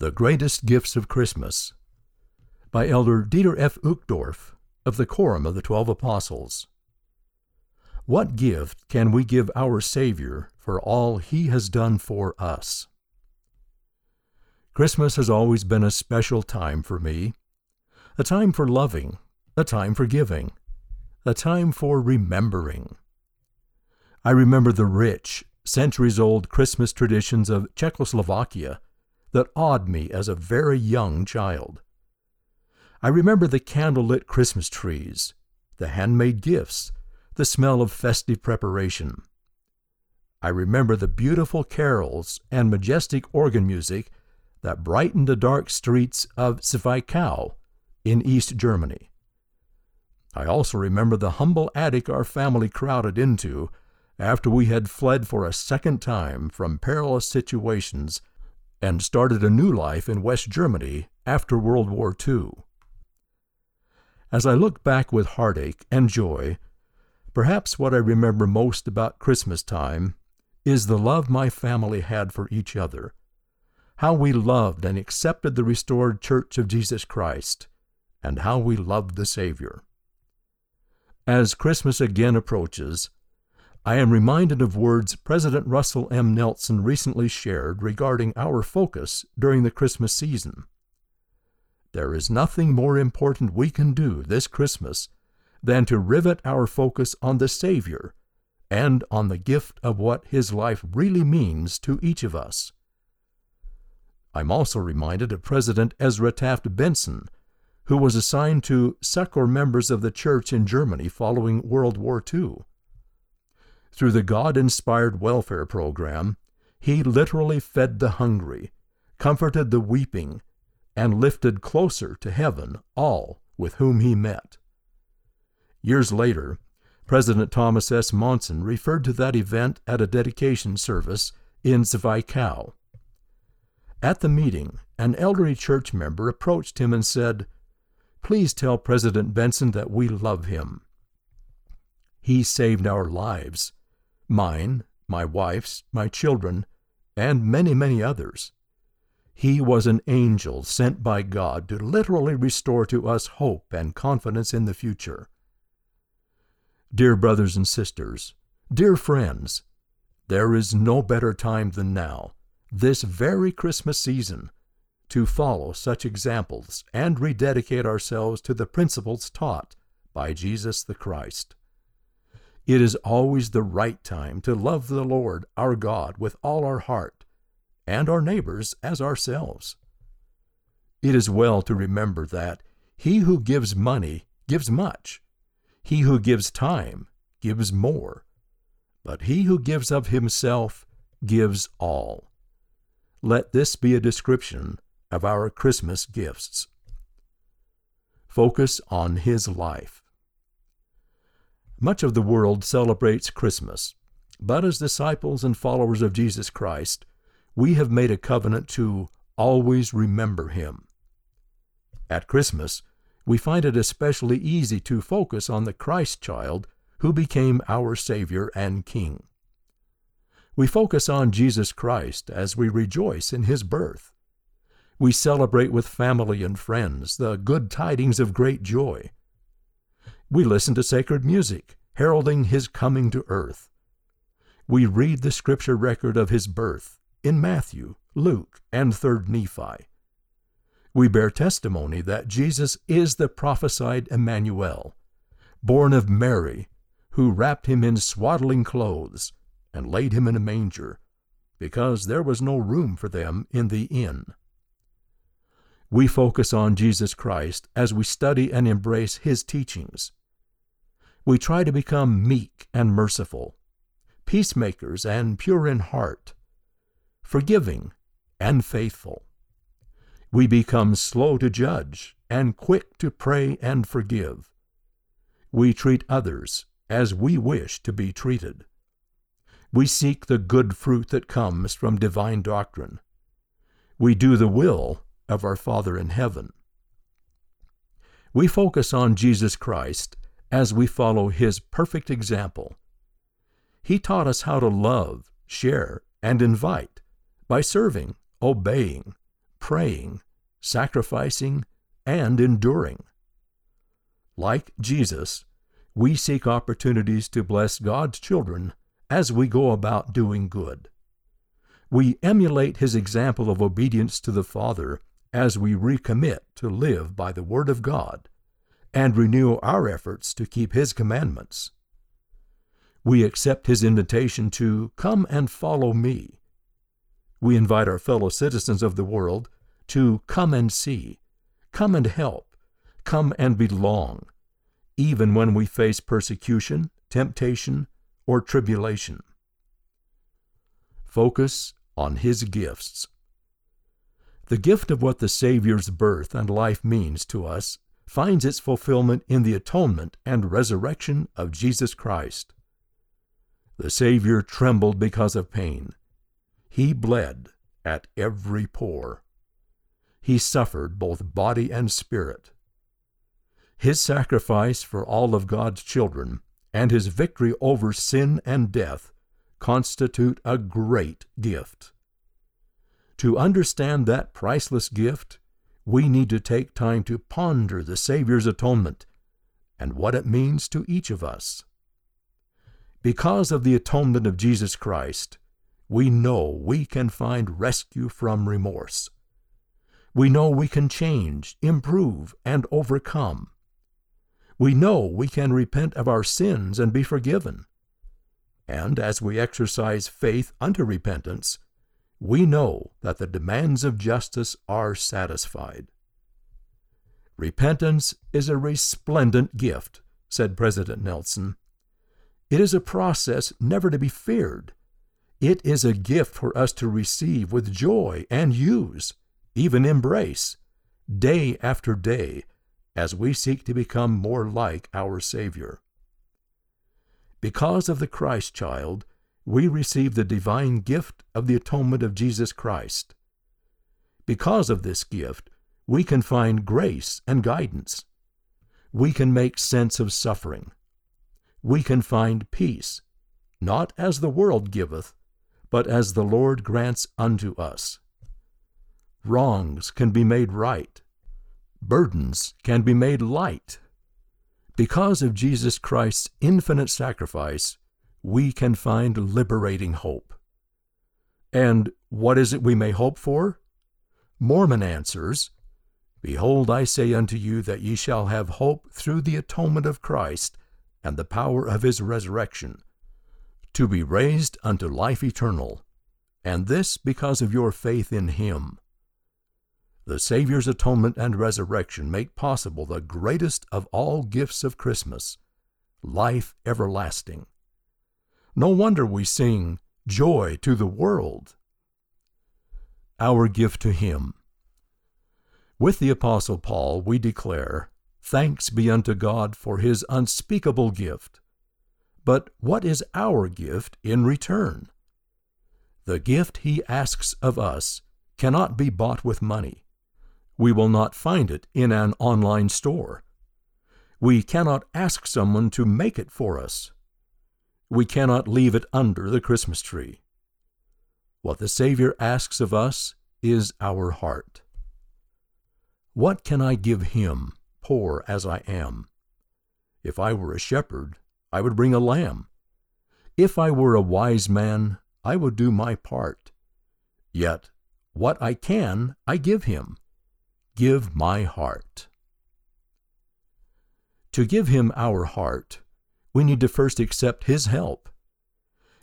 The Greatest Gifts of Christmas by Elder Dieter F. Uchtdorf of the Quorum of the Twelve Apostles. What gift can we give our Savior for all He has done for us? Christmas has always been a special time for me, a time for loving, a time for giving, a time for remembering. I remember the rich, centuries old Christmas traditions of Czechoslovakia that awed me as a very young child. I remember the candlelit Christmas trees, the handmade gifts, the smell of festive preparation. I remember the beautiful carols and majestic organ music that brightened the dark streets of Zwickau in East Germany. I also remember the humble attic our family crowded into after we had fled for a second time from perilous situations and started a new life in West Germany after World War II. As I look back with heartache and joy, perhaps what I remember most about Christmas time is the love my family had for each other, how we loved and accepted the restored Church of Jesus Christ, and how we loved the Savior. As Christmas again approaches, I am reminded of words President Russell M. Nelson recently shared regarding our focus during the Christmas season. There is nothing more important we can do this Christmas than to rivet our focus on the Savior and on the gift of what His life really means to each of us. I'm also reminded of President Ezra Taft Benson, who was assigned to succor members of the church in Germany following World War II. Through the God inspired welfare program, he literally fed the hungry, comforted the weeping, and lifted closer to heaven all with whom he met. Years later, President Thomas S. Monson referred to that event at a dedication service in Zwickau. At the meeting, an elderly church member approached him and said, Please tell President Benson that we love him. He saved our lives mine, my wife's, my children, and many, many others. He was an angel sent by God to literally restore to us hope and confidence in the future. Dear brothers and sisters, dear friends, there is no better time than now, this very Christmas season, to follow such examples and rededicate ourselves to the principles taught by Jesus the Christ. It is always the right time to love the Lord our God with all our heart, and our neighbors as ourselves. It is well to remember that he who gives money gives much, he who gives time gives more, but he who gives of himself gives all. Let this be a description of our Christmas gifts. Focus on his life. Much of the world celebrates Christmas, but as disciples and followers of Jesus Christ, we have made a covenant to always remember Him. At Christmas, we find it especially easy to focus on the Christ child who became our Savior and King. We focus on Jesus Christ as we rejoice in His birth. We celebrate with family and friends the good tidings of great joy we listen to sacred music heralding his coming to earth. We read the scripture record of his birth in Matthew, Luke, and 3rd Nephi. We bear testimony that Jesus is the prophesied Emmanuel, born of Mary, who wrapped him in swaddling clothes and laid him in a manger, because there was no room for them in the inn. We focus on Jesus Christ as we study and embrace his teachings we try to become meek and merciful, peacemakers and pure in heart, forgiving and faithful. We become slow to judge and quick to pray and forgive. We treat others as we wish to be treated. We seek the good fruit that comes from divine doctrine. We do the will of our Father in heaven. We focus on Jesus Christ as we follow His perfect example. He taught us how to love, share, and invite by serving, obeying, praying, sacrificing, and enduring. Like Jesus, we seek opportunities to bless God's children as we go about doing good. We emulate his example of obedience to the Father as we recommit to live by the Word of God and renew our efforts to keep his commandments. We accept his invitation to come and follow me. We invite our fellow citizens of the world to come and see, come and help, come and belong, even when we face persecution, temptation, or tribulation. Focus on His gifts. The gift of what the Savior's birth and life means to us finds its fulfillment in the atonement and resurrection of Jesus Christ. The Savior trembled because of pain. He bled at every pore. He suffered both body and spirit. His sacrifice for all of God's children and his victory over sin and death constitute a great gift. To understand that priceless gift, we need to take time to ponder the Savior's atonement and what it means to each of us. Because of the atonement of Jesus Christ, we know we can find rescue from remorse. We know we can change, improve, and overcome. We know we can repent of our sins and be forgiven. And as we exercise faith unto repentance, we know that the demands of justice are satisfied. Repentance is a resplendent gift, said President Nelson. It is a process never to be feared. It is a gift for us to receive with joy and use, even embrace, day after day, as we seek to become more like our Savior. Because of the Christ child, we receive the divine gift of the atonement of Jesus Christ. Because of this gift, we can find grace and guidance. We can make sense of suffering. We can find peace, not as the world giveth, but as the Lord grants unto us. Wrongs can be made right burdens can be made light. Because of Jesus Christ's infinite sacrifice, we can find liberating hope. And what is it we may hope for? Mormon answers, Behold, I say unto you that ye shall have hope through the atonement of Christ and the power of his resurrection, to be raised unto life eternal, and this because of your faith in him. The Savior's atonement and resurrection make possible the greatest of all gifts of Christmas life everlasting. No wonder we sing, Joy to the world. Our gift to Him. With the Apostle Paul, we declare, Thanks be unto God for His unspeakable gift. But what is our gift in return? The gift He asks of us cannot be bought with money we will not find it in an online store. We cannot ask someone to make it for us. We cannot leave it under the Christmas tree. What the Savior asks of us is our heart. What can I give Him, poor as I am? If I were a shepherd, I would bring a lamb. If I were a wise man, I would do my part. Yet, what I can, I give Him Give my heart. To give Him our heart, we need to first accept His help.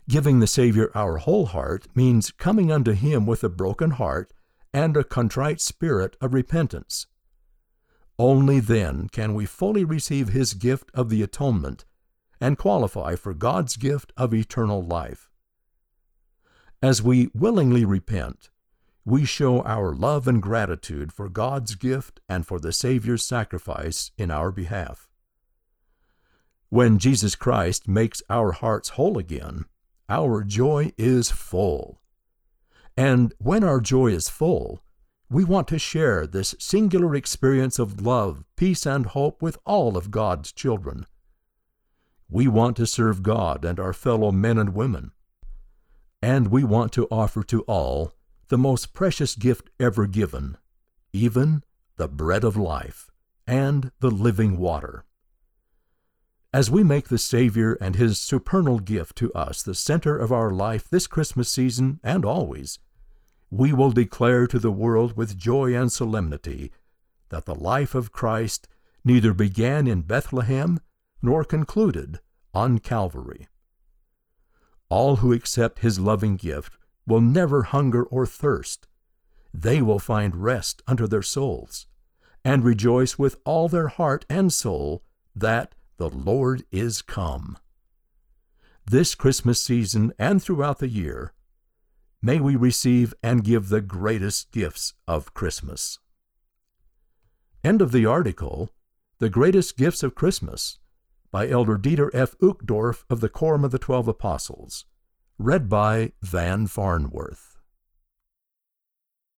Giving the Savior our whole heart means coming unto Him with a broken heart and a contrite spirit of repentance. Only then can we fully receive His gift of the atonement and qualify for God's gift of eternal life. As we willingly repent, we show our love and gratitude for God's gift and for the Savior's sacrifice in our behalf. When Jesus Christ makes our hearts whole again, our joy is full. And when our joy is full, we want to share this singular experience of love, peace, and hope with all of God's children. We want to serve God and our fellow men and women. And we want to offer to all the most precious gift ever given, even the bread of life and the living water. As we make the Savior and His supernal gift to us the center of our life this Christmas season and always, we will declare to the world with joy and solemnity that the life of Christ neither began in Bethlehem nor concluded on Calvary. All who accept His loving gift will never hunger or thirst. They will find rest unto their souls and rejoice with all their heart and soul that the Lord is come. This Christmas season and throughout the year, may we receive and give the greatest gifts of Christmas. End of the article The Greatest Gifts of Christmas by Elder Dieter F. Uchtdorf of the Quorum of the Twelve Apostles. Read by Van Farnworth.